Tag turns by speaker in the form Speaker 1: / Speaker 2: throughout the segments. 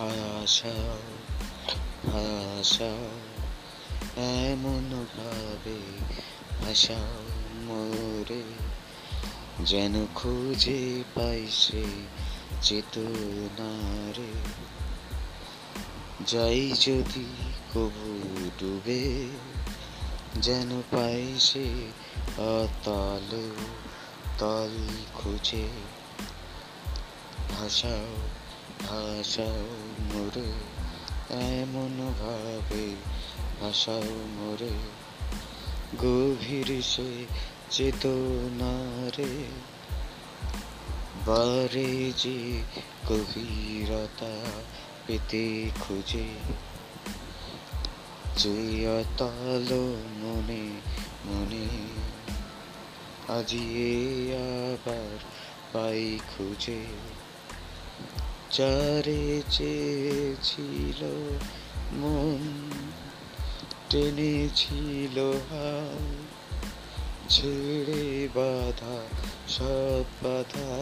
Speaker 1: ভাষাও ভাষাও এমন ভাবে ভাষাও মোরে। যেন খুঁজে পাই সে চেতনারে। যাই যদি কবু ডুবে, যেন পাই সে অতল তল খুঁজে। ভাষাও ভাষাও মোরে, এমন ভাবে ভাষাও মোরে। গভীর সে চেতনারে, বারে যে গভীরতা পেতে খুঁজে। যে অতল মনে মনে আজিয়ে আবার পাই খুঁজে। চারে চেয়েছিল মন, টেনেছিল হাল। ছেড়ে বাধা সব বাধা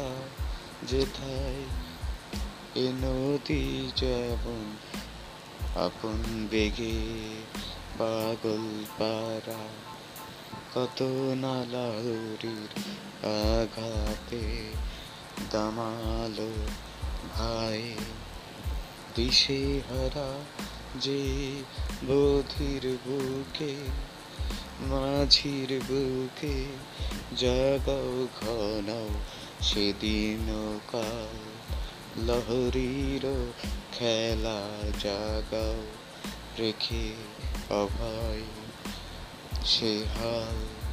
Speaker 1: যেথায় এ নদী যেমন আপন বেগে পাগল পারা কত নালাউরির আঘাতে দামালো ভাই দিশে হারা যে বধির বুকে, মাঝির বুকে জাগাও ঘনাও সেদিন কাল। লহরীর খেলা জাগাও, রেখে অভয় সে হাল।